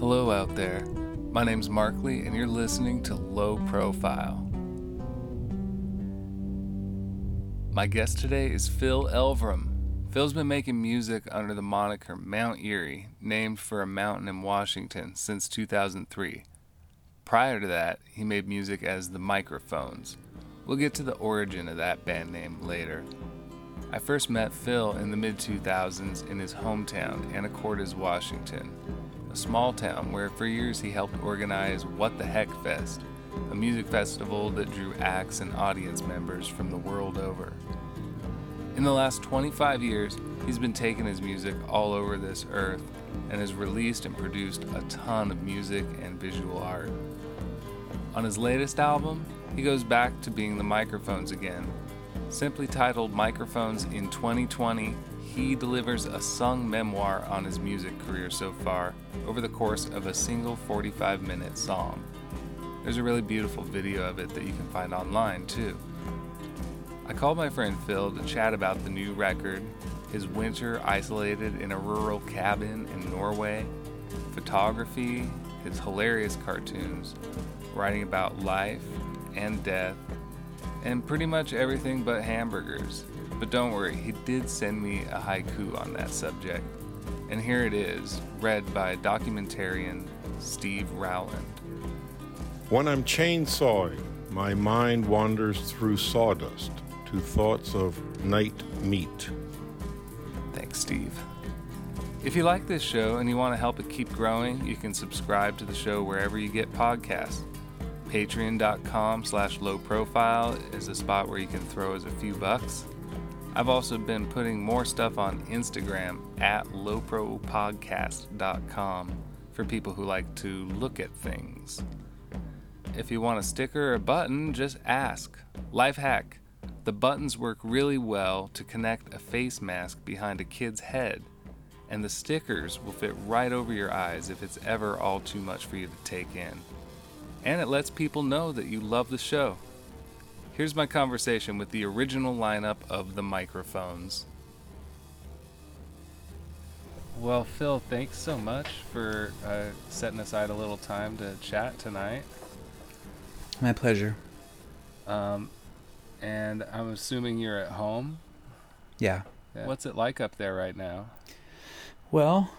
Hello out there. My name's Markley, and you're listening to Low Profile. My guest today is Phil Elverum. Phil's been making music under the moniker Mount Eerie, named for a mountain in Washington, since 2003. Prior to that, he made music as the Microphones. We'll get to the origin of that band name later. I first met Phil in the mid 2000s in his hometown, Anacortes, Washington, a small town where for years he helped organize What the Heck Fest, a music festival that drew acts and audience members from the world over. In the last 25 years, he's been taking his music all over this earth and has released and produced a ton of music and visual art. On his latest album, he goes back to being the microphones again. Simply titled Microphones in 2020, he delivers a sung memoir on his music career so far over the course of a single 45 minute song. There's a really beautiful video of it that you can find online too. I called my friend Phil to chat about the new record, his winter isolated in a rural cabin in Norway, photography, his hilarious cartoons, writing about life and death, and pretty much everything but hamburgers. But don't worry, he did send me a haiku on that subject. And here it is, read by documentarian Steve Rowland. When I'm chainsawing, my mind wanders through sawdust to thoughts of night meat. Thanks, Steve. If you like this show and you want to help it keep growing, you can subscribe to the show wherever you get podcasts. Patreon.com slash low profile is a spot where you can throw us a few bucks. I've also been putting more stuff on Instagram at lowpropodcast.com for people who like to look at things. If you want a sticker or a button, just ask. Life hack the buttons work really well to connect a face mask behind a kid's head, and the stickers will fit right over your eyes if it's ever all too much for you to take in. And it lets people know that you love the show. Here's my conversation with the original lineup of the microphones. Well, Phil, thanks so much for uh, setting aside a little time to chat tonight. My pleasure. Um, and I'm assuming you're at home. Yeah. Yeah. What's it like up there right now? Well,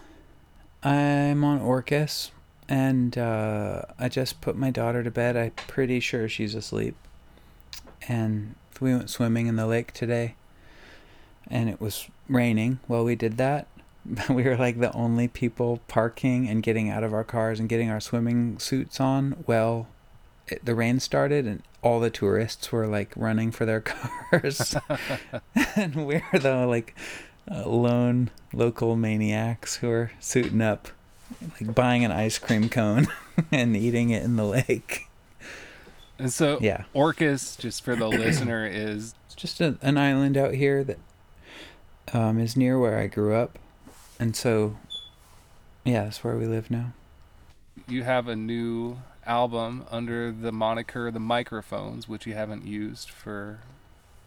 I'm on Orcas, and uh, I just put my daughter to bed. I'm pretty sure she's asleep. And we went swimming in the lake today, and it was raining while we did that. we were like the only people parking and getting out of our cars and getting our swimming suits on. Well, it, the rain started, and all the tourists were like running for their cars, and we're the like uh, lone local maniacs who are suiting up, like buying an ice cream cone and eating it in the lake. And so, Yeah. Orcas, just for the listener, is It's just a, an island out here that um, is near where I grew up, and so yeah, that's where we live now. you have a new album under the moniker The Microphones, which you haven't used for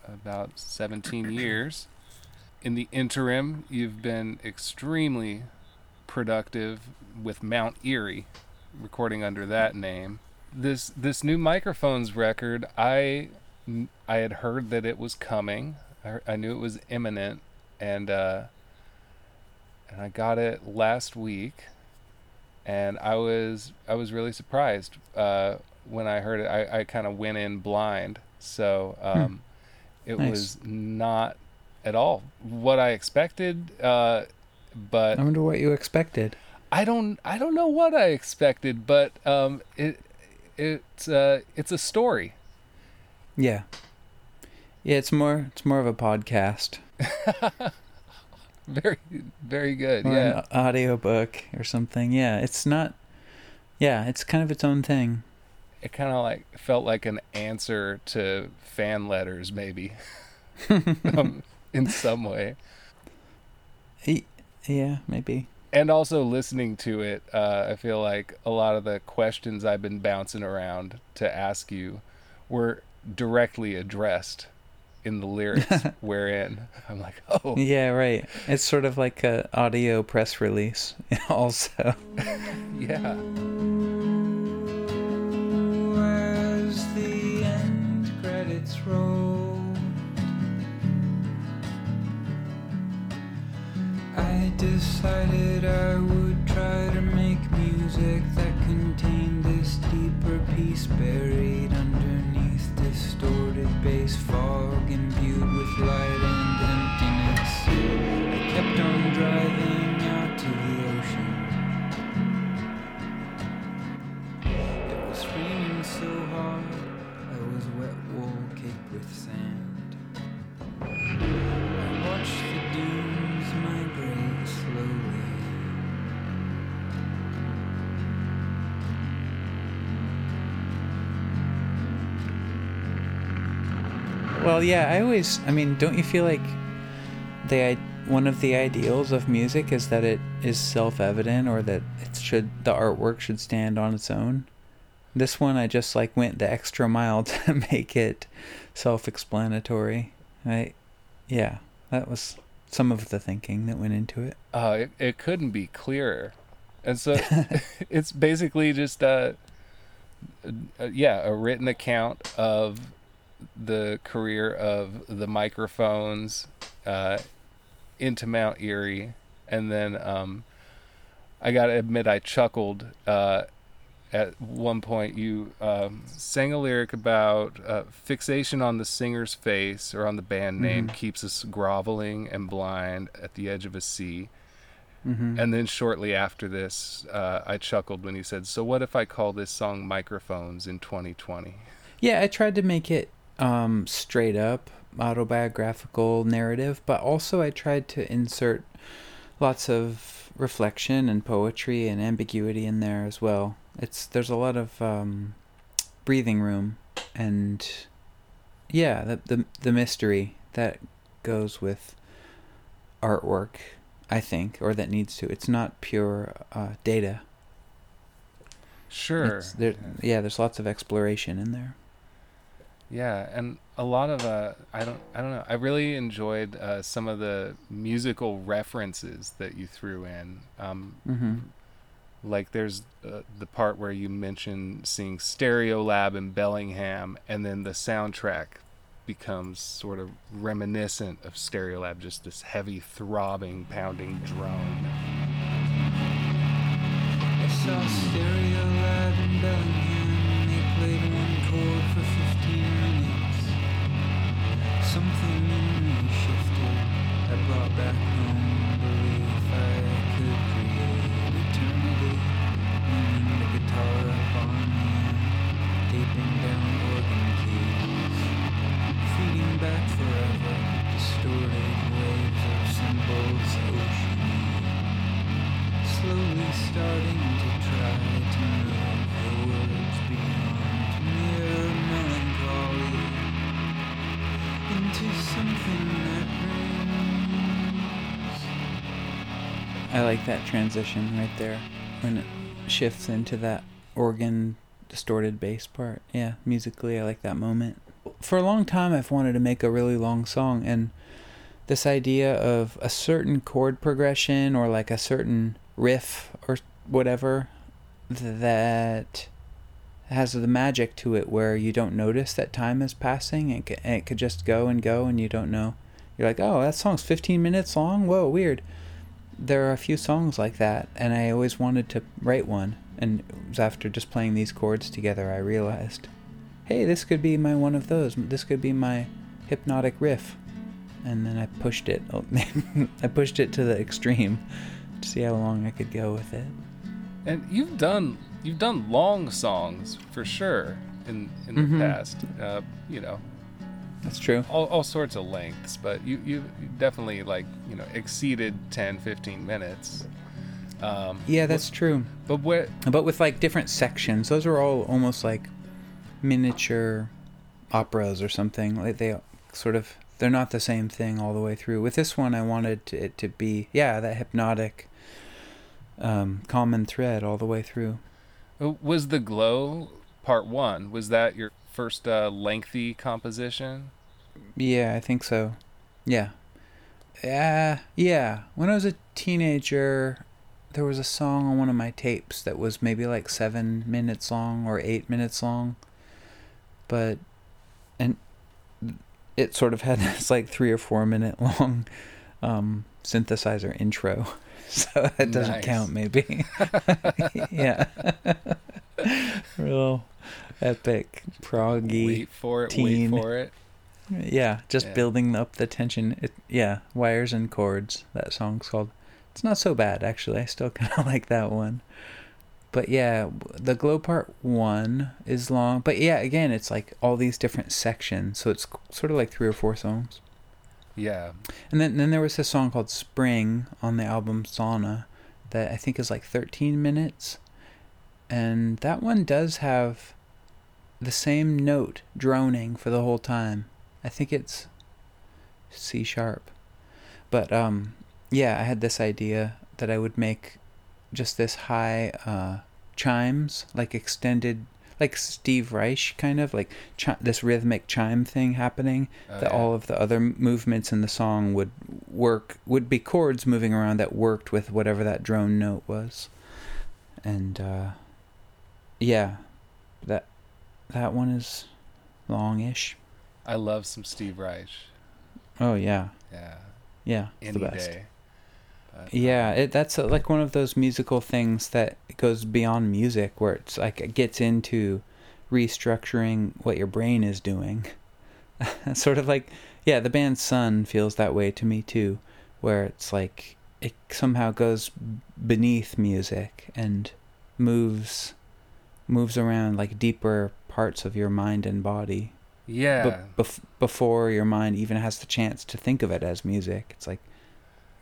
about 17 years. In the interim, you've been extremely productive with Mount Eerie, recording under that name. This this new Microphones record, I I had heard that it was coming. I, I knew it was imminent, and uh, and I got it last week and I was I was really surprised uh, when I heard it. I, I kind of went in blind, so um, it Nice. was not at all what I expected. Uh, but I wonder what you expected. I don't I don't know what I expected, but um, it it's uh, it's a story. Yeah, yeah. It's more it's more of a podcast Very very good. or Yeah. an audio book or something. Yeah, it's not. Yeah, it's kind of its own thing. It kind of like felt like an answer to fan letters, maybe, um, in some way. Yeah, maybe. And also listening to it, uh, I feel like a lot of the questions I've been bouncing around to ask you were directly addressed in the lyrics wherein I'm like, oh, Yeah, right. It's sort of like a audio press release also. yeah. Decided I would try to make music that contained this deeper peace buried underneath distorted bass fog imbued with light and emptiness. I kept on driving out to the ocean. It was raining so hard, I was wet wool caked with sand. Well, yeah, I always, I mean, don't you feel like the one of the ideals of music is that it is self-evident or that it should the artwork should stand on its own? This one I just like went the extra mile to make it self-explanatory. Right? Yeah, that was some of the thinking that went into it. Uh, it, it couldn't be clearer. And so it's basically just a, a, yeah, a written account of the career of the microphones uh, into Mount Eerie. And then um, I got to admit, I chuckled uh, at one point. You um, sang a lyric about uh, fixation on the singer's face or on the band name Mhm. keeps us groveling and blind at the edge of a sea. Mm-hmm. And then shortly after this, uh, I chuckled when he said, "So what if I call this song Microphones in 2020?" Yeah, I tried to make it um, straight up autobiographical narrative, but also I tried to insert lots of reflection and poetry and ambiguity in there as well. It's there's a lot of um, breathing room and yeah, the, the the mystery that goes with artwork, I think, or that needs to. It's not pure uh, data. Sure. There, yeah, there's lots of exploration in there. Yeah, and a lot of uh, I don't I don't know. I really enjoyed uh, some of the musical references that you threw in. Um, Mm-hmm. like there's uh, the part where you mention seeing Stereolab in Bellingham, and then the soundtrack becomes sort of reminiscent of Stereolab, just this heavy throbbing, pounding drone. I saw Stereo Lab in Bellingham. They played one chord for brought back home belief I could create eternity. Leaning the guitar up on the end, taping down organ keys. Feeding back forever, distorted waves of symbols ocean slowly starting to try to move the words beyond mere melancholy into something I like that transition right there when it shifts into that organ distorted bass part. Yeah, musically, I like that moment. For a long time, I've wanted to make a really long song, and this idea of a certain chord progression or like a certain riff or whatever that has the magic to it where you don't notice that time is passing and it, could just go and go and you don't know you're like oh that song's 15 minutes long whoa weird there are a few songs like that and i always wanted to write one. And it was after just playing these chords together i realized hey this could be my one of those. This could be my hypnotic riff. And then i pushed it. I pushed it to the extreme to see how long I could go with it. And you've done you've done long songs for sure in in the past. Uh, you know, That's true. all, all sorts of lengths, but you you definitely like you know exceeded 10, 15 minutes. Um, Yeah, that's true. but where But with like different sections, those are all almost like miniature operas or something. Like they sort of they're not the same thing all the way through. With this one, I wanted to, it to be yeah that hypnotic um, common thread all the way through. uh, was the glow part one? Was that your first uh, lengthy composition? Yeah, I think so. Yeah. Yeah, yeah. When I was a teenager, there was a song on one of my tapes that was maybe like seven minutes long or eight minutes long. But, and it sort of had this like three or four minute long um, synthesizer intro. So that doesn't Nice. count, maybe. yeah. Real epic, proggy. Wait for it. teen. Wait for it. Yeah, just Yeah. building up the tension. It, yeah, wires and chords. That song's called. It's not so bad actually. I still kind of like that one. But yeah, the glow part one is long. But yeah, again, it's like all these different sections, so it's sort of like three or four songs. Yeah. And then then there was this song called Spring on the album Sauna that I think is like 13 minutes. And that one does have the same note droning for the whole time. I think it's C sharp. But um yeah, I had this idea that I would make just this high uh chimes, like extended like Steve Reich kind of like chi- this rhythmic chime thing happening Oh, that yeah. all of the other movements in the song would work would be chords moving around that worked with whatever that drone note was and uh yeah that that one is longish I love some Steve Reich. oh yeah Yeah. yeah it's Any the best day. But, yeah it, that's uh like one of those musical things that goes beyond music where it's like it gets into restructuring what your brain is doing sort of like yeah the band sun feels that way to me too where it's like it somehow goes beneath music and moves moves around like deeper parts of your mind and body Yeah. but bef- before your mind even has the chance to think of it as music it's like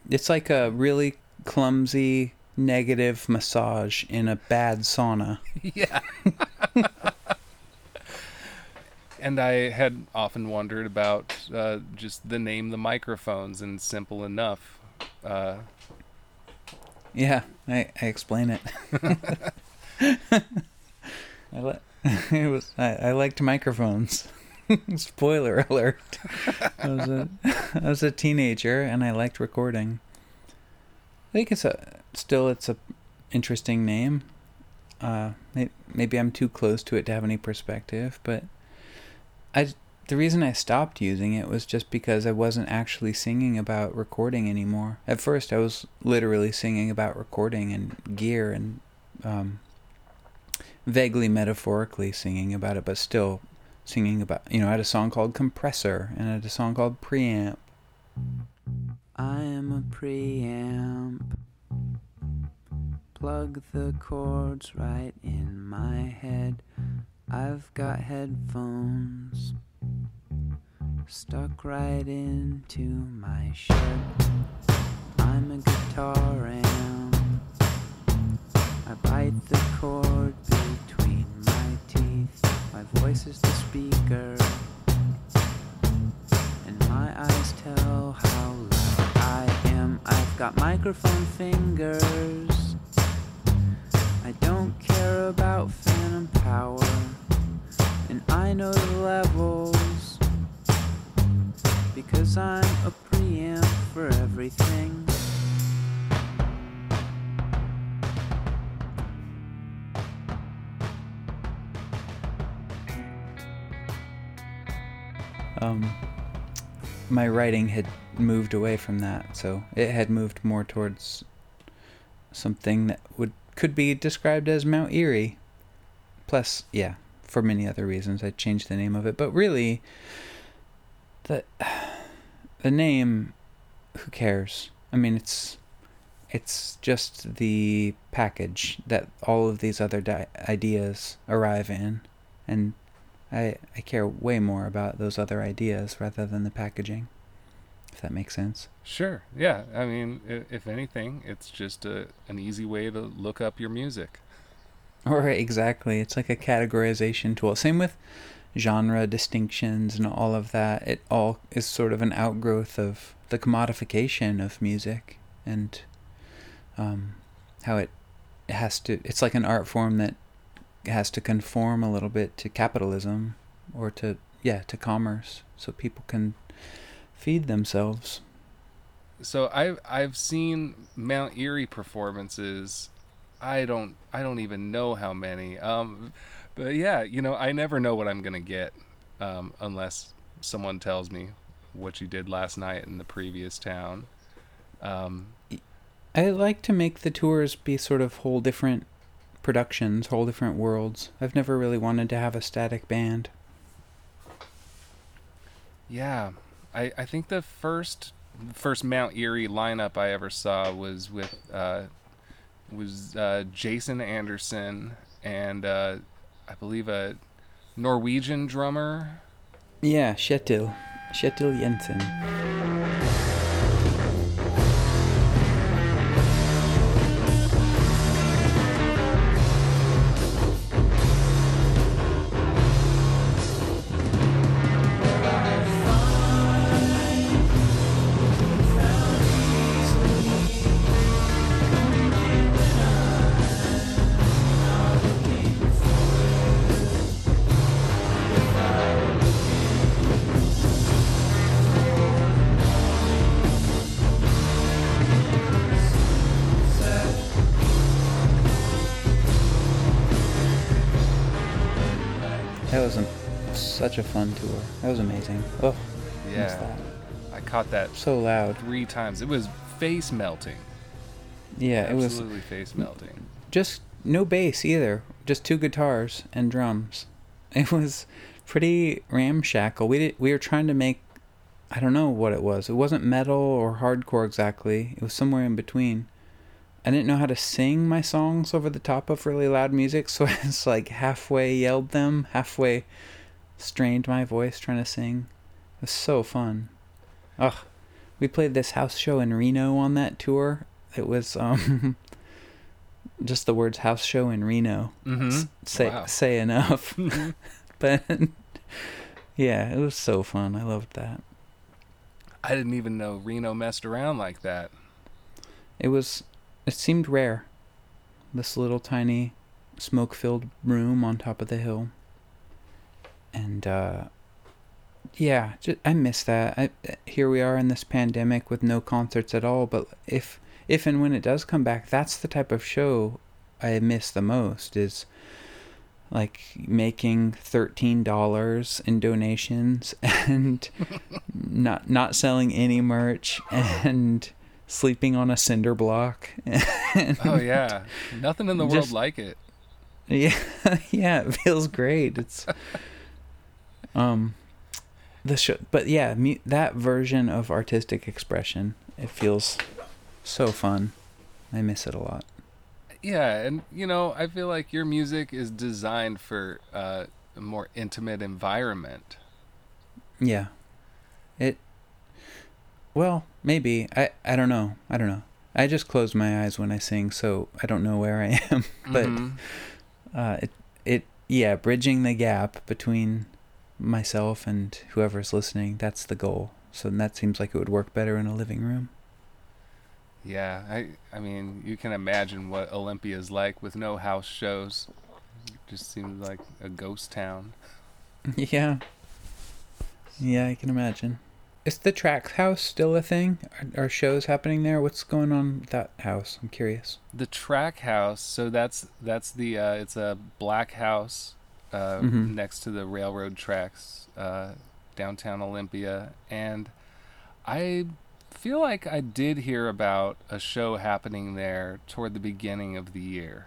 it's like a really clumsy negative massage in a bad sauna yeah. and I had often wondered about uh, just the name the microphones and simple enough. Uh, yeah i, I explain it I, li- it was I, I liked microphones spoiler alert. I was a I was a teenager and I liked recording. I think it's a still it's a interesting name. Uh maybe I'm too close to it to have any perspective but I the reason I stopped using it was just because I wasn't actually singing about recording anymore. At first, I was literally singing about recording and gear and um, vaguely metaphorically singing about it, but still singing about, you know, I had a song called Compressor and I had a song called Preamp. I am a preamp. Plug the chords right in my head. I've got headphones stuck right into my shed. I'm a guitar amp. I bite the cord between. My voice is the speaker. And my eyes tell how loud I am. I've got microphone fingers. I don't care about phantom power. And I know the levels. Because I'm a preamp for everything. Um, my writing had moved away from that, so it had moved more towards something that would could be described as Mount Eerie. Plus, yeah, for many other reasons, I changed the name of it. But really, the the name, who cares? I mean, it's it's just the package that all of these other di- ideas arrive in, and I I care way more about those other ideas rather than the packaging. If that makes sense. sure. Yeah. I mean, if, if anything, it's just a, an easy way to look up your music. Or exactly, it's like a categorization tool. Same with genre distinctions and all of that. It all is sort of an outgrowth of the commodification of music and um, how it has to. It's like an art form that has to conform a little bit to capitalism or to yeah to commerce, so people can feed themselves. So I've I've seen Mount Eerie performances. I don't I don't even know how many. Um, but yeah, you know I never know what I'm gonna get um, unless someone tells me what you did last night in the previous town. Um, I like to make the tours be sort of whole different productions, whole different worlds. I've never really wanted to have a static band. yeah, I I think the first first Mount Eerie lineup I ever saw was with uh, was uh, Jason Anderson and uh, I believe a Norwegian drummer. Yeah, Kjetil. Kjetil Jensen. Caught that So loud. three times. It was face melting. Yeah, it was Absolutely face melting. just no bass either. Just two guitars and drums. It was pretty ramshackle. We did, we were trying to make I don't know what it was. It wasn't metal or hardcore exactly. It was somewhere in between. I didn't know how to sing my songs over the top of really loud music, so I just like halfway yelled them, halfway strained my voice trying to sing. It was so fun. Ugh. We played this house show in Reno on that tour. It was um just the words house show in Reno Mm-hmm. say Wow. say enough. but yeah, it was so fun. I loved that. I didn't even know Reno messed around like that. It was it seemed rare. This little tiny smoke-filled room on top of the hill. And uh yeah, ju- I miss that. I, here we are in this pandemic with no concerts at all, but if if and when it does come back, that's the type of show I miss the most is like making thirteen dollars in donations and not not selling any merch and sleeping on a cinder block. Oh yeah, nothing in the world Just- like it. yeah, yeah, it feels great. It's um the show, but yeah, mu- that version of artistic expression, it feels so fun. I miss it a lot. Yeah, and you know, I feel like your music is designed for uh, a more intimate environment. Yeah. It well, maybe. I I don't know. I don't know. I just close my eyes when I sing, so I don't know where I am. but Mhm. uh it it yeah, bridging the gap between myself and whoever's listening, that's the goal. So that seems like it would work better in a living room. yeah, I I mean, you can imagine what Olympia's like with no house shows. It just seems like a ghost town. yeah. Yeah, I can imagine. Is the track house still a thing? Are, are shows happening there? What's going on with that house? I'm curious. The track house, so that's that's the uh, it's a black house uh, Mhm. next to the railroad tracks uh, downtown Olympia, and I feel like I did hear about a show happening there toward the beginning of the year.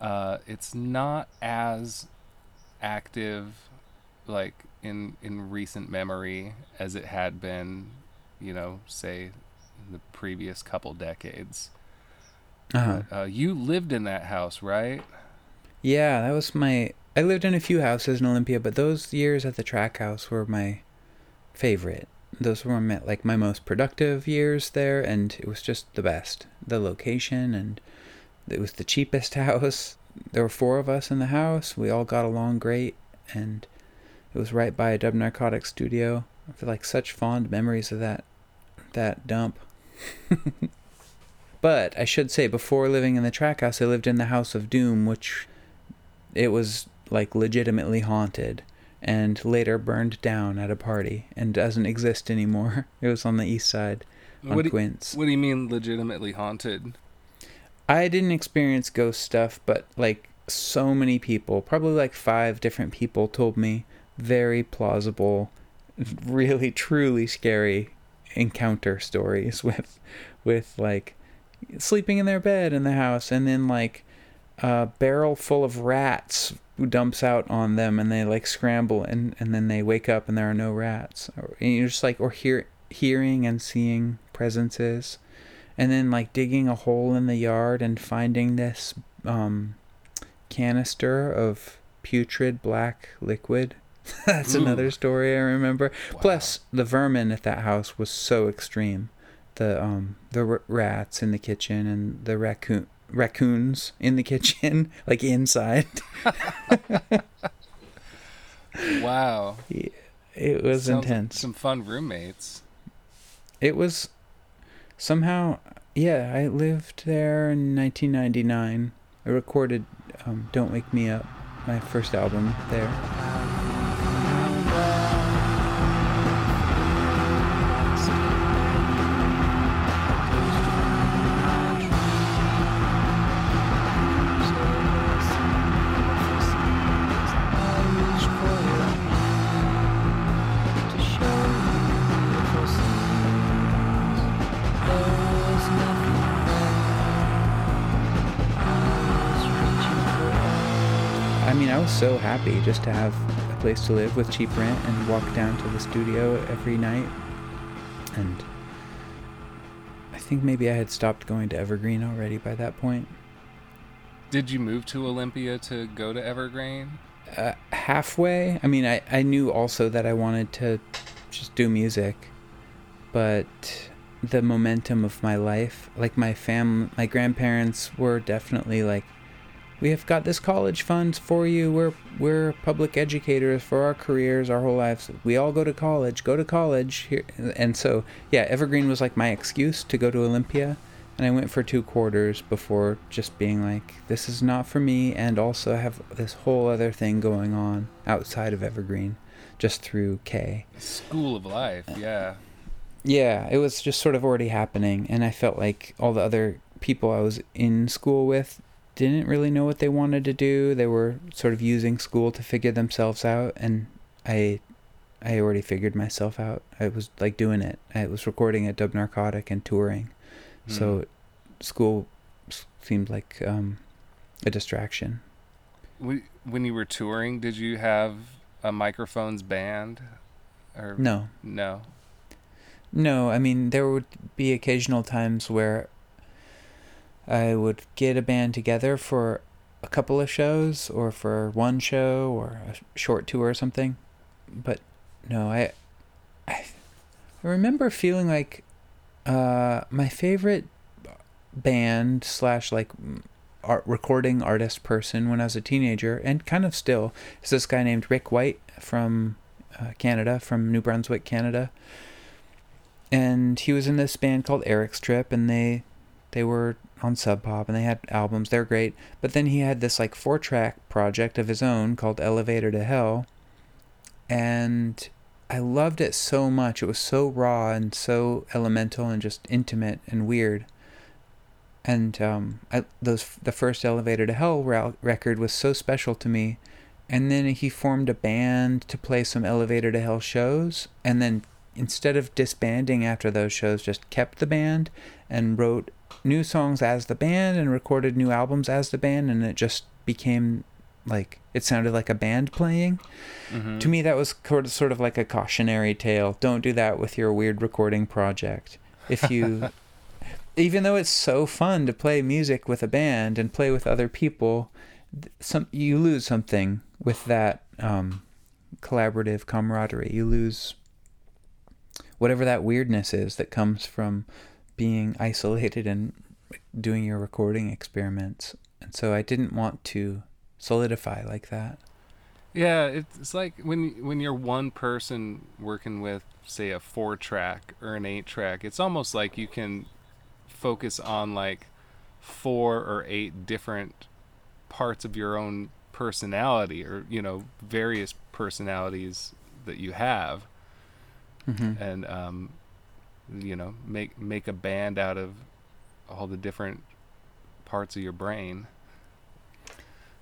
Uh, it's not as active, like in in recent memory, as it had been, you know, say in the previous couple decades. Uh-huh. But, uh, you lived in that house, right? Yeah, that was my. I lived in a few houses in Olympia, but those years at the track house were my favorite. Those were my, like my most productive years there, and it was just the best. The location, and it was the cheapest house. There were four of us in the house. We all got along great, and it was right by a Dub Narcotics studio. I feel like such fond memories of that that dump. but I should say, before living in the track house, I lived in the House of Doom, which it was like legitimately haunted and later burned down at a party and doesn't exist anymore. It was on the east side on What do, Quince. what do you mean legitimately haunted? I didn't experience ghost stuff, but like so many people, probably like five different people told me very plausible, really truly scary encounter stories with with like sleeping in their bed in the house and then like a barrel full of rats dumps out on them and they like scramble and and then they wake up and there are no rats or and you're just like or hear hearing and seeing presences and then like digging a hole in the yard and finding this um, canister of putrid black liquid. That's Ooh. another story I remember. Wow. Plus, the vermin at that house was so extreme. The um the r- rats in the kitchen and the raccoon raccoons in the kitchen, like inside. Wow. It was Sounds like intense. some fun roommates. It was somehow, yeah. I lived there in 1999. I recorded um, "Don't Wake Me Up," my first album there. So happy just to have a place to live with cheap rent and walk down to the studio every night. And I think maybe I had stopped going to Evergreen already by that point. Did you move to Olympia to go to Evergreen? uh, halfway. I mean, I, I knew also that I wanted to just do music, but the momentum of my life, like my fam, my grandparents were definitely like, we have got this college funds for you. We're we're public educators for our careers, our whole lives. We all go to college. Go to college here, and so yeah, Evergreen was like my excuse to go to Olympia. And I went for two quarters before just being like, this is not for me, and also I have this whole other thing going on outside of Evergreen, just through K. School of Life, yeah. Yeah, it was just sort of already happening, and I felt like all the other people I was in school with didn't really know what they wanted to do. They were sort of using school to figure themselves out, and I, I already figured myself out. I was like doing it. I was recording at Dub Narcotic and touring, so school seemed like um, a distraction. When you were touring, did you have a microphones band? Or No, no. No, I mean there would be occasional times where I would get a band together for a couple of shows or for one show or a short tour or something. But no, I I, I remember feeling like uh my favorite band slash like art recording artist person when I was a teenager and kind of still is this guy named Rick White from uh, Canada from New Brunswick, Canada and he was in this band called Eric's Trip, and they they were on Sub Pop, and they had albums. They're great, but then he had this like four track project of his own called Elevator to Hell, and I loved it so much. It was so raw and so elemental and just intimate and weird. And um, I, those the first Elevator to Hell record was so special to me. And then he formed a band to play some Elevator to Hell shows, and then instead of disbanding after those shows, just kept the band and wrote new songs as the band and recorded new albums as the band, and it just became like it sounded like a band playing. Mhm. To me, that was sort of, sort of like a cautionary tale. Don't do that with your weird recording project. If you, even though it's so fun to play music with a band and play with other people, some you lose something with that um, collaborative camaraderie. You lose whatever that weirdness is that comes from being isolated and doing your recording experiments. And so I didn't want to solidify like that. Yeah, it's like when when you're one person working with say a 4 track or an 8 track, it's almost like you can focus on like four or eight different parts of your own personality or you know various personalities that you have Mhm. and um, you know make make a band out of all the different parts of your brain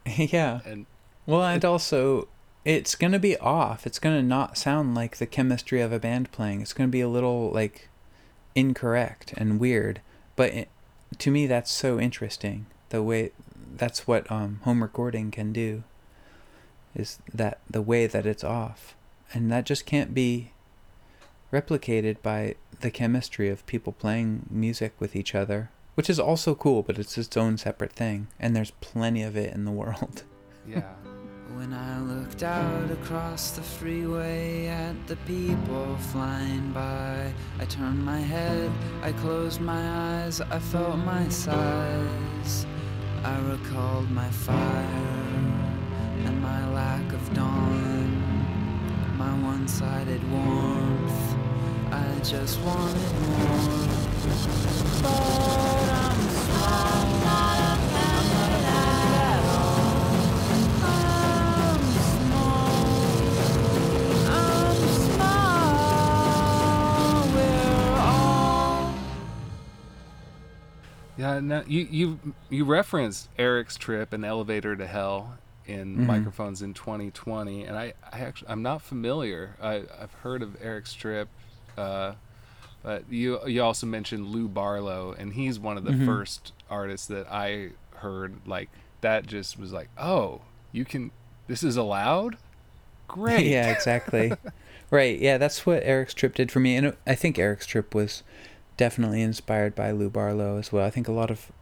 yeah. and Well, and also, it's going to be off. It's going to not sound like the chemistry of a band playing. It's going to be a little, like, incorrect and weird. But it, to me, that's so interesting. The way, that's what um, home recording can do, is that the way that it's off. And that just can't be replicated by the chemistry of people playing music with each other, which is also cool, but it's its own separate thing. And there's plenty of it in the world. yeah When I looked out across the freeway at the people flying by, I turned my head, I closed my eyes, I felt my size. I recalled my fire and my lack of dawn, my one sided warmth. I just wanted more. But I'm small, I'm not afraid at all. I'm small. I'm small. We're all. yeah no, you you you referenced eric's trip and elevator to hell in Mhm. microphones in 2020 and i i actually i'm not familiar i i've heard of eric's trip uh but you you also mentioned lou barlow and he's one of the Mhm. first artists that i heard like that just was like oh you can this is allowed great yeah, exactly. right. Yeah, that's what Eric's Trip did for me, and I think Eric's Trip was definitely inspired by Lou Barlow as well. I think a lot of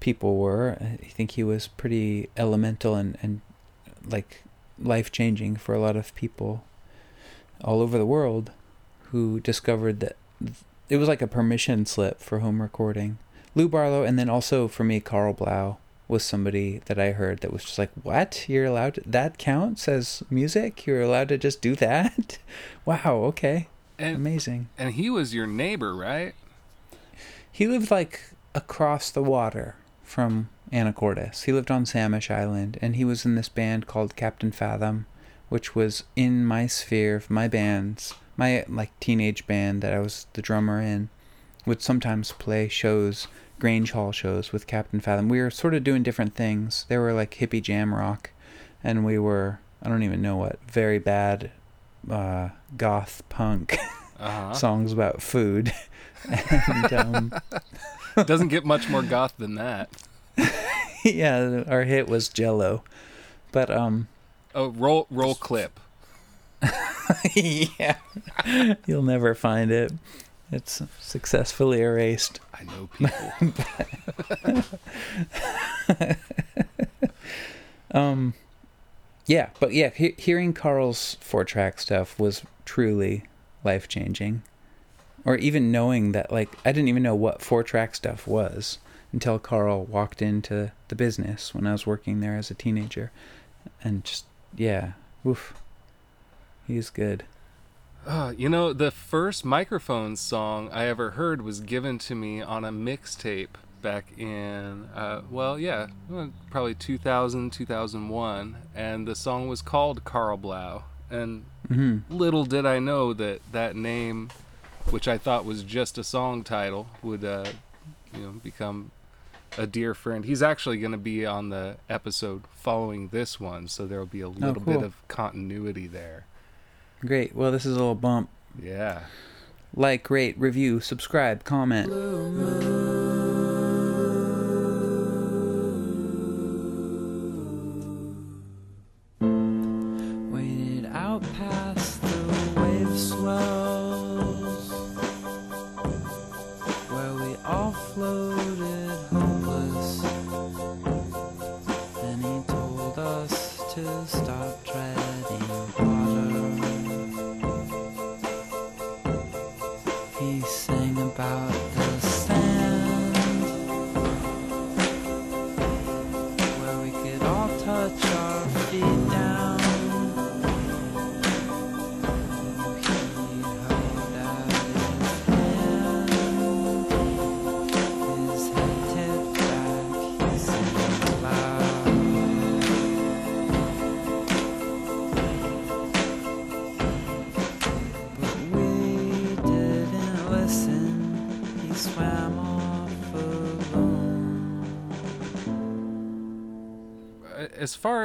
people were. I think he was pretty elemental and and like life changing for a lot of people all over the world who discovered that it was like a permission slip for home recording. Lou Barlow, and then also for me, Karl Blau was somebody that I heard that was just like, "What? You're allowed to, that counts as music? You're allowed to just do that? wow, okay, and amazing." and he was your neighbor right He lived like across the water from Anacortes. He lived on Samish Island, and he was in this band called Captain Fathom, which was in my sphere of my bands, my like teenage band that I was the drummer in. Would sometimes play shows, Grange Hall shows with Captain Fathom. We were sort of doing different things. They were like hippie jam rock, and we were I don't even know what very bad uh, goth punk uh-huh songs about food. and um, doesn't get much more goth than that yeah, our hit was Jello, but um, oh roll roll clip yeah, you'll never find it. It's successfully erased. i know people Um, yeah, but yeah, he- hearing Karl's four track stuff was truly life changing. Or even knowing that, like, I didn't even know what four track stuff was until Karl walked into the business when I was working there as a teenager. And just, yeah, oof. He's good. Uh, you know, the first microphone song I ever heard was given to me on a mixtape back in, uh, well, yeah, probably 2000, 2001. And the song was called Karl Blau. And hmm little did I know that that name, which I thought was just a song title, would, uh, you know, become a dear friend. He's actually going to be on the episode following this one, so there will be a little bit cool. of continuity there. Great. Well, this is a little bump. Yeah. Like, rate, review, subscribe, comment.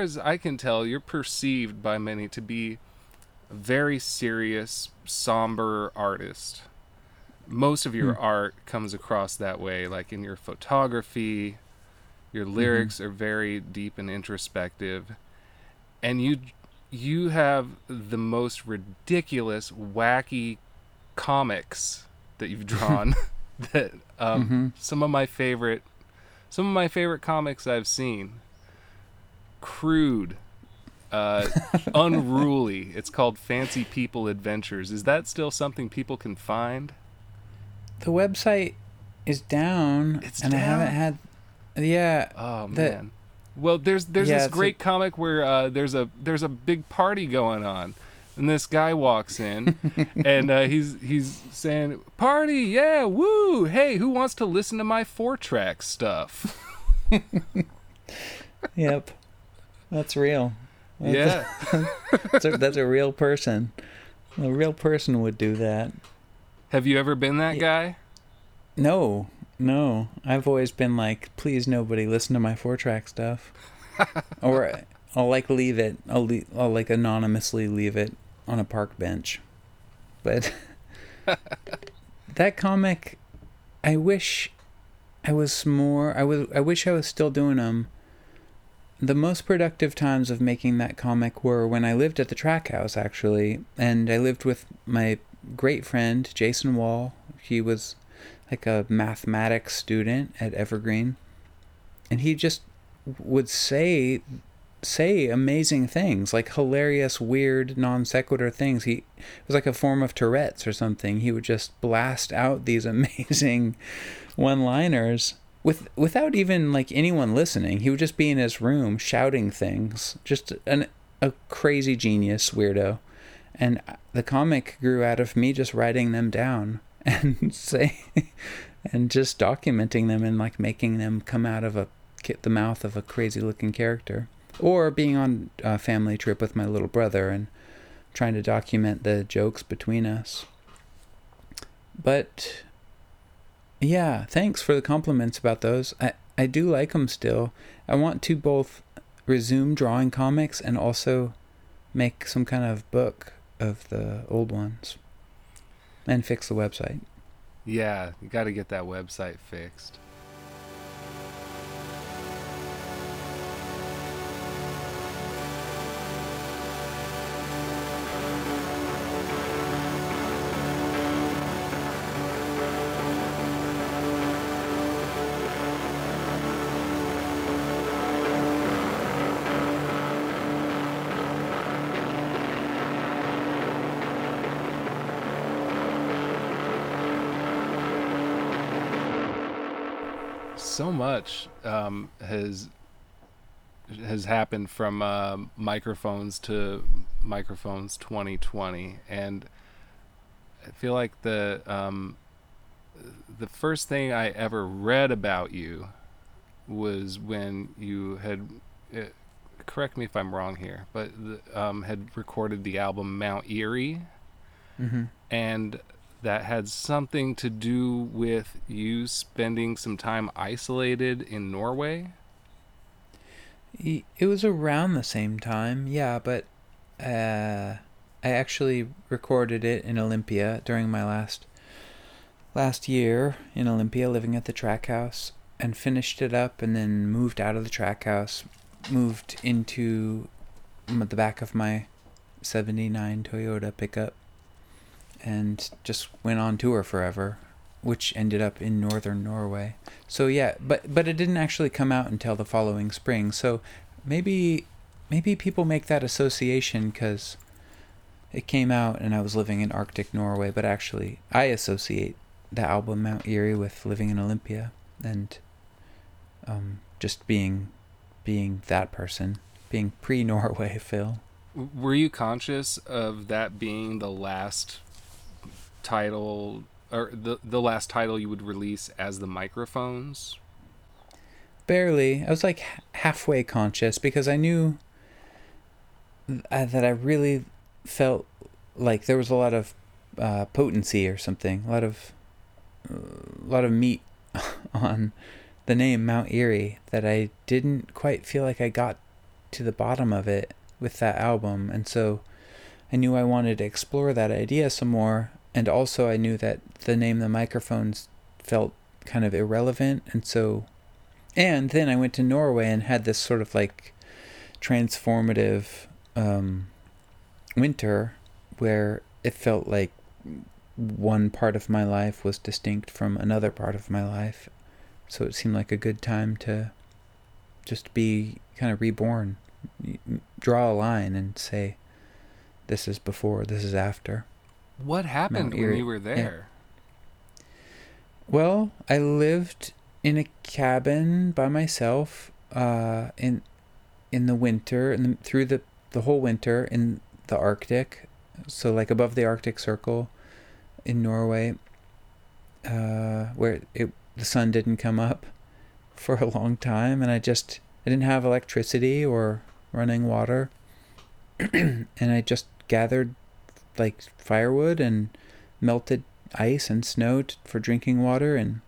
As I can tell, you're perceived by many to be a very serious, somber artist. Most of your Hmm. art comes across that way, like in your photography. Your lyrics are very deep and introspective, and you you have the most ridiculous, wacky comics that you've drawn. that um, Mhm. some of my favorite some of my favorite comics I've seen. Crude, uh, unruly. It's called Fancy People Adventures. Is that still something people can find? The website is down, It's and I haven't down? had. Yeah, Oh The- man. Well, there's there's Yeah, this it's a- great comic where uh, there's a there's a big party going on, and this guy walks in, and uh, he's he's saying, "Party, yeah, woo! Hey, who wants to listen to my four track stuff?" yep, that's real. That's yeah. that's a, that's a real person. A real person would do that. Have you ever been that guy? No, no. I've always been like, please, nobody listen to my four track stuff, or I'll like leave it. I'll le- I'll like anonymously leave it on a park bench. But that comic, I wish I was more. I was. I wish I was still doing them. The most productive times of making that comic were when I lived at the track house, actually, and I lived with my great friend Jason Wall. He was like a mathematics student at Evergreen, and he just would say say amazing things, like hilarious, weird, non sequitur things. He was like a form of Tourette's or something. He would just blast out these amazing one liners with without even like anyone listening. He would just be in his room shouting things. Just an a crazy genius weirdo. And the comic grew out of me just writing them down and say and just documenting them and like making them come out of a the mouth of a crazy looking character or being on a family trip with my little brother and trying to document the jokes between us but yeah thanks for the compliments about those. I i do like them still. I want to both resume drawing comics and also make some kind of book of the old ones and fix the website. Yeah, you got to get that website fixed. Much um, has has happened from um microphones to microphones 2020 and i feel like the um, the first thing i ever read about you was when you had uh, correct me if i'm wrong here but the, um, had recorded the album mount eerie mm-hmm. and that had something to do with you spending some time isolated in Norway. It was around the same time, yeah, but uh, I actually recorded it in Olympia during my last last year in Olympia, living at the track house, and finished it up, and then moved out of the track house, moved into the back of my '79 Toyota pickup, and just went on tour forever, which ended up in northern Norway. So yeah, but but it didn't actually come out until the following spring. So maybe maybe people make that association because it came out and I was living in Arctic Norway, but actually I associate the album Mount Eerie with living in Olympia and um, just being being that person, being pre-Norway Phil. Were you conscious of that being the last title or the the last title you would release as the microphones? Barely. I was like halfway conscious because I knew uh, that I really felt like there was a lot of uh, potency or something, a lot of a lot of meat on the name Mount Eerie that I didn't quite feel like I got to the bottom of it with that album. And so I knew I wanted to explore that idea some more. And also, I knew that the name the microphones felt kind of irrelevant. And so, and then I went to Norway and had this sort of like transformative um, winter where it felt like one part of my life was distinct from another part of my life. So it seemed like a good time to just be kind of reborn, draw a line and say, this is before, this is after. What happened when you were there? Yeah. Well, I lived in a cabin by myself uh, in in the winter and through the the whole winter in the Arctic, so like above the Arctic Circle in Norway, uh, where it the sun didn't come up for a long time, and I just I didn't have electricity or running water, and I just gathered like firewood and melted ice and snow t- for drinking water and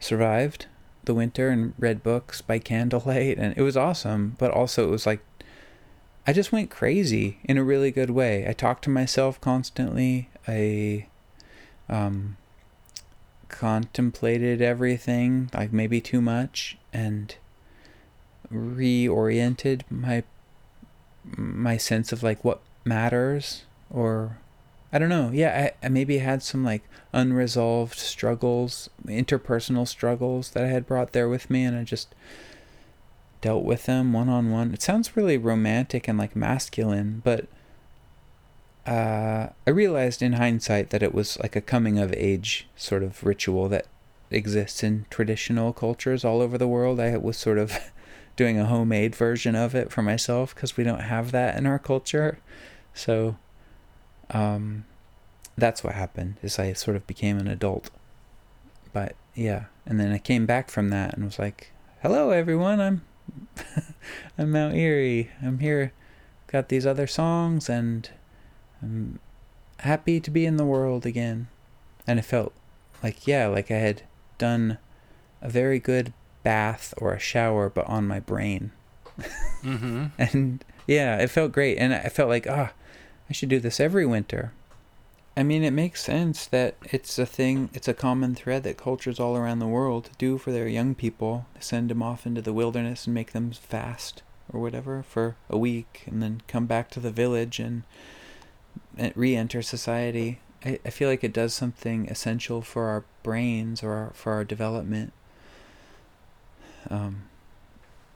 survived the winter and read books by candlelight and it was awesome but also it was like I just went crazy in a really good way. I talked to myself constantly. I um, contemplated everything, like maybe too much, and reoriented my my sense of like what matters or I don't know. Yeah, I, I maybe had some like unresolved struggles, interpersonal struggles that I had brought there with me, and I just dealt with them one on one. It sounds really romantic and like masculine, but uh, I realized in hindsight that it was like a coming of age sort of ritual that exists in traditional cultures all over the world. I was sort of doing a homemade version of it for myself because we don't have that in our culture. So um, that's what happened is I sort of became an adult. But yeah, and then I came back from that and was like, "Hello everyone, I'm I'm Mount Eerie. I'm here. Got these other songs, and I'm happy to be in the world again. And it felt like, yeah, like I had done a very good bath or a shower, but on my brain. mm-hmm. and yeah, it felt great. And I felt like, ah, oh, I should do this every winter. I mean, it makes sense that it's a thing, it's a common thread that cultures all around the world do for their young people. send them off into the wilderness and make them fast or whatever for a week and then come back to the village and, re enter society. I, I feel like it does something essential for our brains or our, for our development. Um,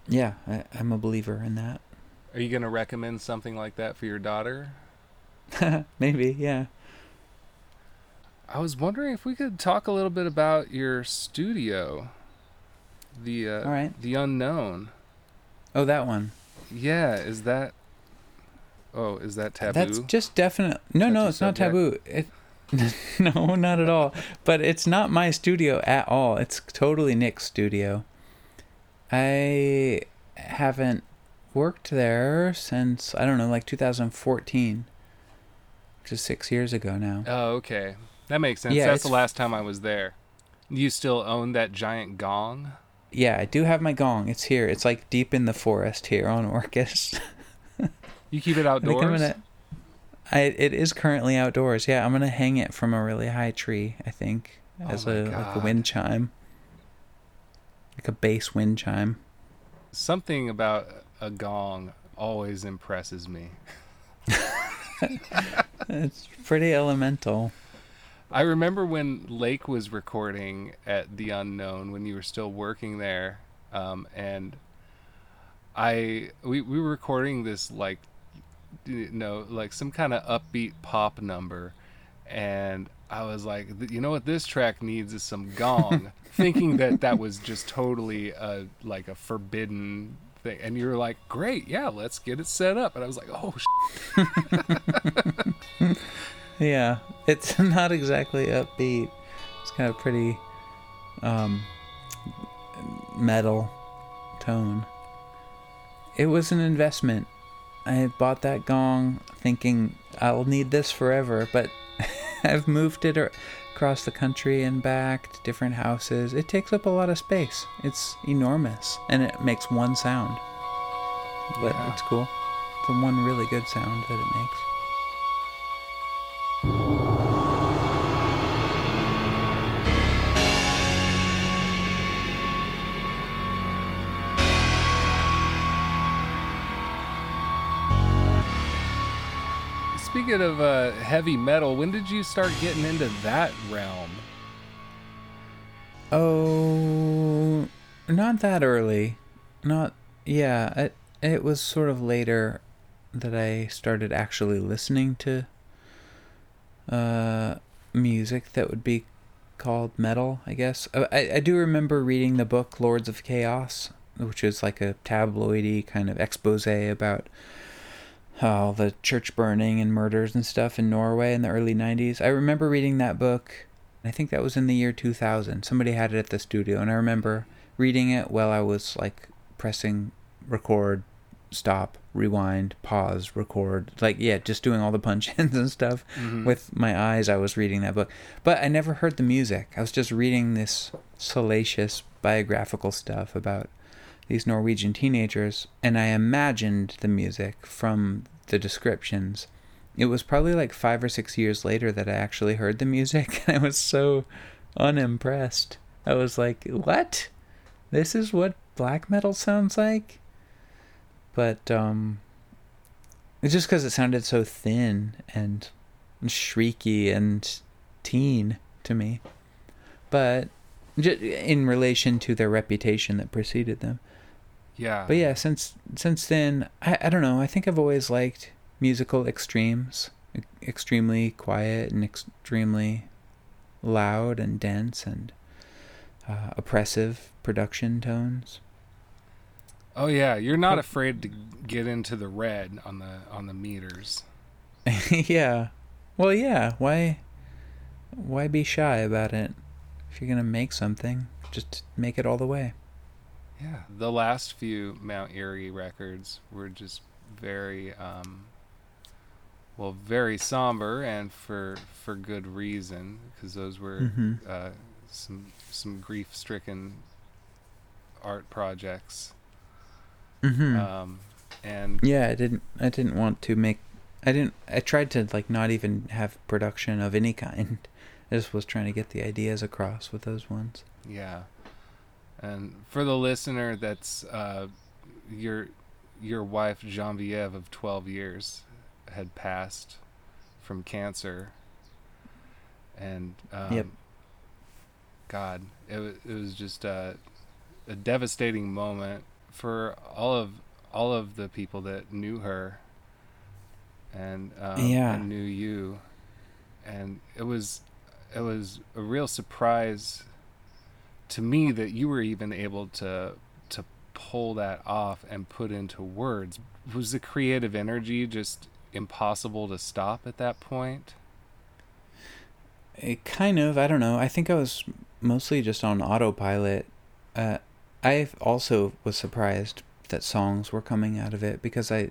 yeah, I, I'm a believer in that. Are you going to recommend something like that for your daughter? Maybe, yeah. I was wondering if we could talk a little bit about your studio, the uh, all right, the unknown. Oh, that one. Yeah, is that? Oh, is that taboo? That's just definite. No, no, it's subject? not taboo. It, no, not at all. But it's not my studio at all. It's totally Nick's studio. I haven't worked there since I don't know, like 2014, is six years ago now. Oh, okay. That makes sense. Yeah, That's the last time I was there. You still own that giant gong? Yeah, I do have my gong. It's here. It's like deep in the forest here on Orcas. you keep it outdoors? I gonna, I, it is currently outdoors. Yeah, I'm gonna hang it from a really high tree. I think oh as a like a wind chime, like a bass wind chime. Something about a gong always impresses me. it's pretty elemental. I remember when Lake was recording at the Unknown when you were still working there, um, and I we we were recording this like you know like some kind of upbeat pop number, and I was like, you know what this track needs is some gong, thinking that that was just totally a like a forbidden thing, and you were like, great, yeah, let's get it set up, and I was like, oh. Yeah, it's not exactly upbeat. It's kind of pretty um, metal tone. It was an investment. I bought that gong thinking I'll need this forever, but I've moved it across the country and back to different houses. It takes up a lot of space. It's enormous and it makes one sound. but Yeah. it's cool. It's the one really good sound that it makes. Speaking of uh, heavy metal, when did you start getting into that realm? Oh, not that early. Not yeah. It it was sort of later that I started actually listening to uh music that would be called metal. I guess Uh, I I do remember reading the book Lords of Chaos, which is like a tabloidy kind of expose about all the church burning and murders and stuff in Norway in the early 90s. I remember reading that book. I think that was in the year 2000. Somebody had it at the studio, and I remember reading it while I was like pressing record, stop, rewind, pause, record. Like, yeah, just doing all the punch ins and stuff. Mhm. With my eyes, I was reading that book. But I never heard the music. I was just reading this salacious biographical stuff about these Norwegian teenagers, and I imagined the music from the descriptions. It was probably like five or six years later that I actually heard the music, and I was so unimpressed. I was like, what? This is what black metal sounds like? But, um, it's just because it sounded so thin and shrieky and teen to me. But in relation to their reputation that preceded them. Yeah. But yeah, since since then, I, I don't know. I think I've always liked musical extremes, extremely quiet and extremely loud and dense and uh, oppressive production tones. Oh yeah, you're not afraid to get into the red on the on the meters. yeah, well, yeah. Why why be shy about it? If you're gonna make something, just make it all the way. Yeah. The last few Mount Eerie records were just very um well, very somber and for for good reason because those were Mhm. uh, some some grief-stricken art projects. Mm-hmm. Um and Yeah, I didn't. I didn't want to make. I didn't. I tried to like not even have production of any kind. I just was trying to get the ideas across with those ones. Yeah. And for the listener that's uh your your wife Genevieve of 12 years had passed from cancer and um Yep. god it wa- it was just a a devastating moment for all of all of the people that knew her and um, Yeah. and knew you and it was it was a real surprise to me that you were even able to to pull that off and put into words was the creative energy just impossible to stop at that point It kind of. I don't know. I think I was mostly just on autopilot. Uh, I also was surprised that songs were coming out of it because I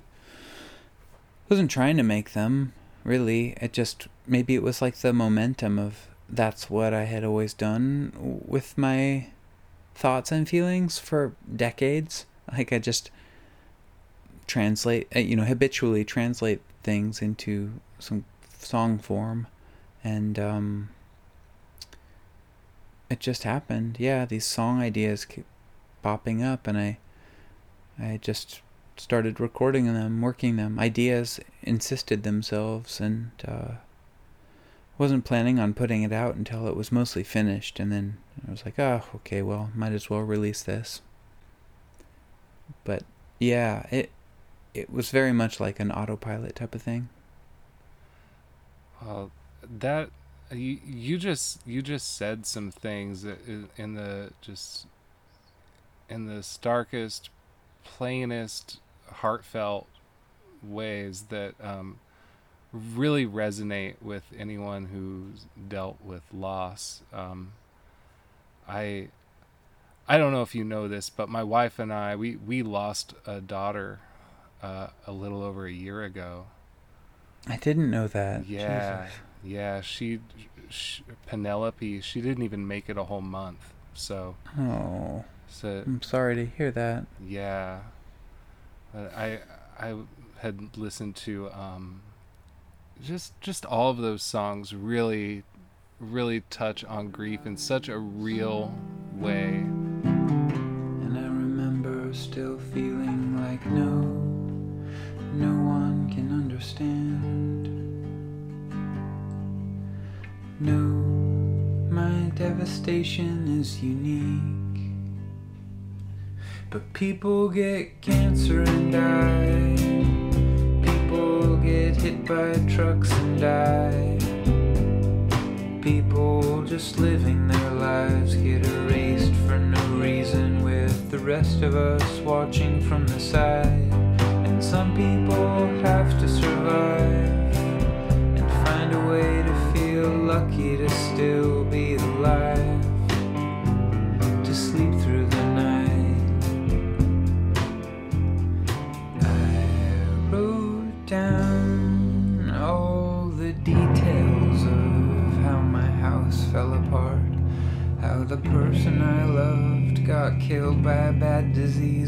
wasn't trying to make them. Really, it just maybe it was like the momentum of that's what I had always done with my thoughts and feelings for decades. Like I just translate, uh, you know, habitually translate things into some song form, and um, it just happened. Yeah, these song ideas keep popping up, and I, I just started recording them, working them. Ideas insisted themselves, and uh, wasn't planning on putting it out until it was mostly finished, and then I was like, oh, okay, well, might as well release this. But yeah, it it was very much like an autopilot type of thing. Well, that you you just you just said some things in the just in the starkest, plainest, heartfelt ways that um, really resonate with anyone who's dealt with loss. Um, I I don't know if you know this, but my wife and I we we lost a daughter uh, a little over a year ago. I didn't know that. Yeah, Jesus. yeah. She, sh Penelope, she didn't even make it a whole month. So, Oh, so I'm sorry to hear that. yeah, Uh, I I had listened to um, just just all of those songs really really touch on grief in such a real way. And I remember still feeling like no, no one can understand. No, my devastation is unique. But people get cancer and die. Get hit by trucks and die. People just living their lives get erased for no reason, with the rest of us watching from the side. And some people have to survive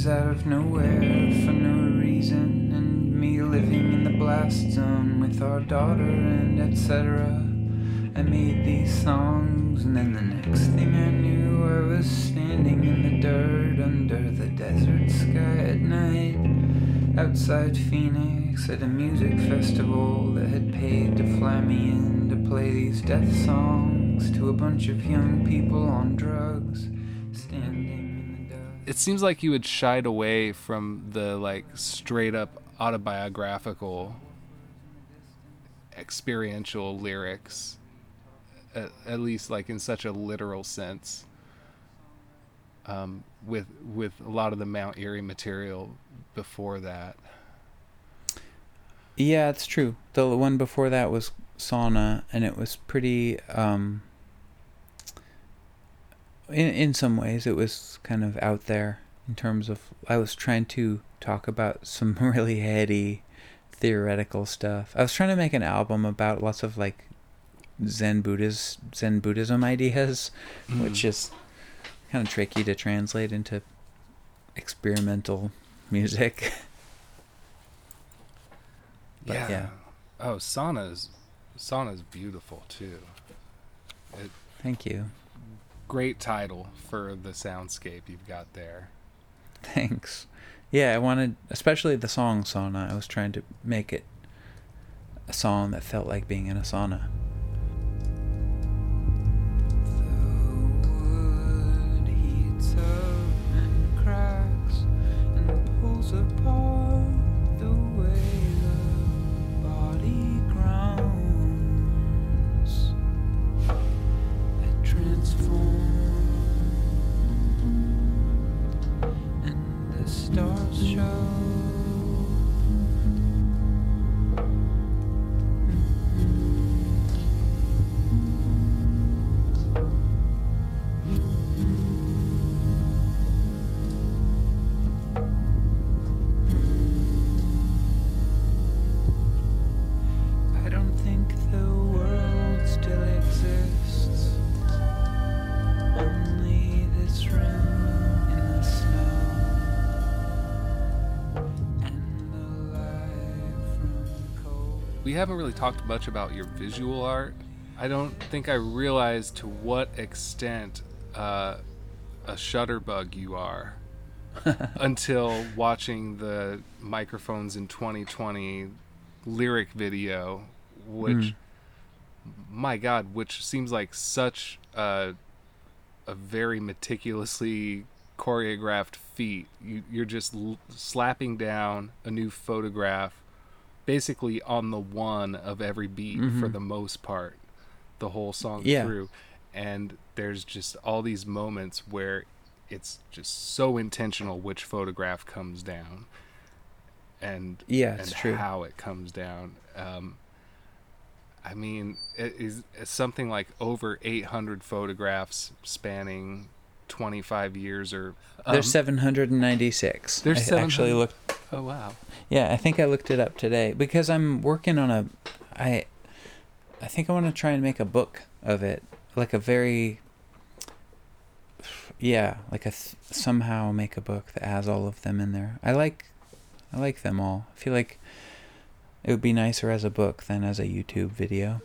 out of nowhere for no reason, and me living in the blast zone with our daughter and etc. I made these songs, and then the next thing I knew, I was standing in the dirt under the desert sky at night outside Phoenix at a music festival that had paid to fly me in to play these death songs to a bunch of young people on drugs It seems like you had shied away from the like straight up autobiographical experiential lyrics at, at least like in such a literal sense um, with with a lot of the Mount Eerie material before that. Yeah, it's true. The one before that was sauna, and it was pretty. Um, in in some ways, it was kind of out there in terms of I was trying to talk about some really heady theoretical stuff. I was trying to make an album about lots of like Zen Buddhist Zen Buddhism ideas, mm-hmm. which is kind of tricky to translate into experimental music. But yeah. yeah. Oh, sauna's sauna's beautiful too. Thank you. Great title for the soundscape you've got there. Thanks. Yeah, I wanted, especially the song sauna. I was trying to make it a song that felt like being in a sauna. Haven't really talked much about your visual art. I don't think I realized to what extent uh, a shutterbug you are until watching the microphones in 2020 lyric video, which, my God, which seems like such a, a very meticulously choreographed feat. You, you're just l- slapping down a new photograph basically on the one of every beat for the most part the whole song Yeah. through and there's just all these moments where it's just so intentional which photograph comes down and Yeah, and true. how it comes down um i mean it is something like over 800 photographs spanning 25 years or um, There's 796. there's I actually 700 looked. Oh wow Yeah, I think I looked it up today because I'm working on a. I, I think I want to try and make a book of it, like a very. Yeah, like a th- somehow make a book that has all of them in there. I like, I like them all. I feel like it would be nicer as a book than as a YouTube video.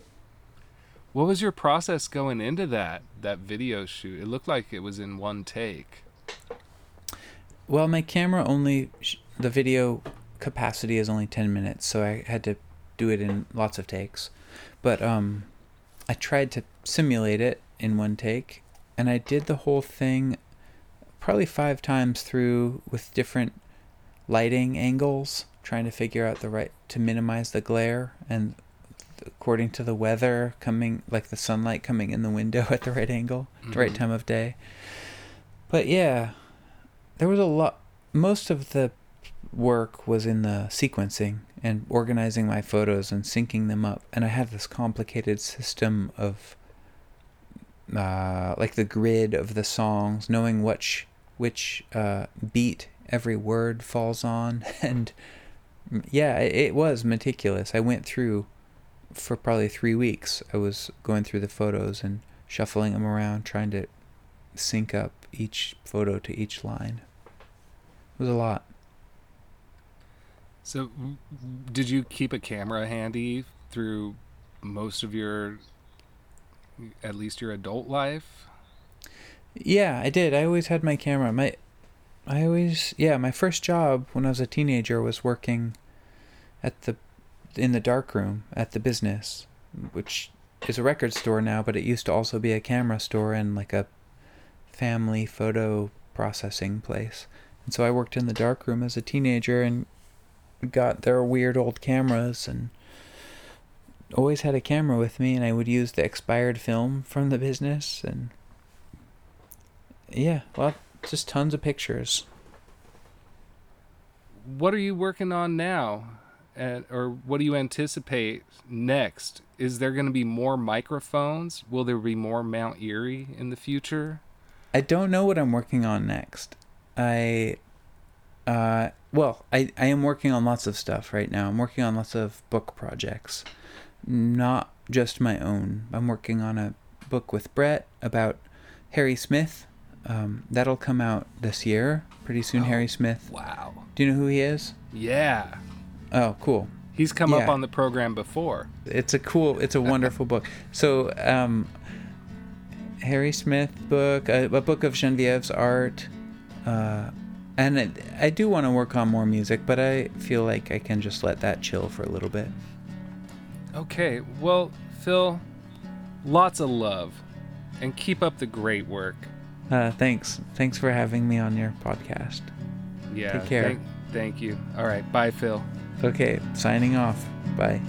What was your process going into that that video shoot? It looked like it was in one take. Well, my camera only sh- the video capacity is only 10 minutes, so I had to do it in lots of takes. But um I tried to simulate it in one take and I did the whole thing probably 5 times through with different lighting angles, trying to figure out the right to minimize the glare and according to the weather coming like the sunlight coming in the window at the right angle, the right Mhm. time of day. But yeah, there was a lot most of the work was in the sequencing and organizing my photos and syncing them up. And i had this complicated system of uh, like the grid of the songs knowing which which uh, beat every word falls on. And yeah it, it was meticulous. I went through for probably three weeks i was going through the photos and shuffling them around trying to sync up each photo to each line. It was a lot So, did you keep a camera handy through most of your, at least your adult life? Yeah, I did. I always had my camera. My I always yeah, my first job when I was a teenager was working at the in the dark room at the business, which is a record store now, but it used to also be a camera store and like a family photo processing place. And so I worked in the dark room as a teenager and got their weird old cameras and always had a camera with me and I would use the expired film from the business and yeah, well, just tons of pictures. What are you working on now? And, or what do you anticipate next? Is there going to be more microphones? Will there be more Mount Eerie in the future? I don't know what I'm working on next. I, uh, well, I, I am working on lots of stuff right now. I'm working on lots of book projects, not just my own. I'm working on a book with Brett about Harry Smith. Um, that'll come out this year, pretty soon. Oh. Harry Smith. Wow. Do you know who he is? Yeah. Oh, cool. He's come up on the program before. it's a cool it's a wonderful book so um harry smith book a, a book of genevieve's art uh and it, i do want to work on more music but i feel like i can just let that chill for a little bit Okay, well, Phil, lots of love. And keep up the great work. uh thanks thanks for having me on your podcast Yeah. Take care. Thank, thank you. All right. Bye, Phil. okay signing off bye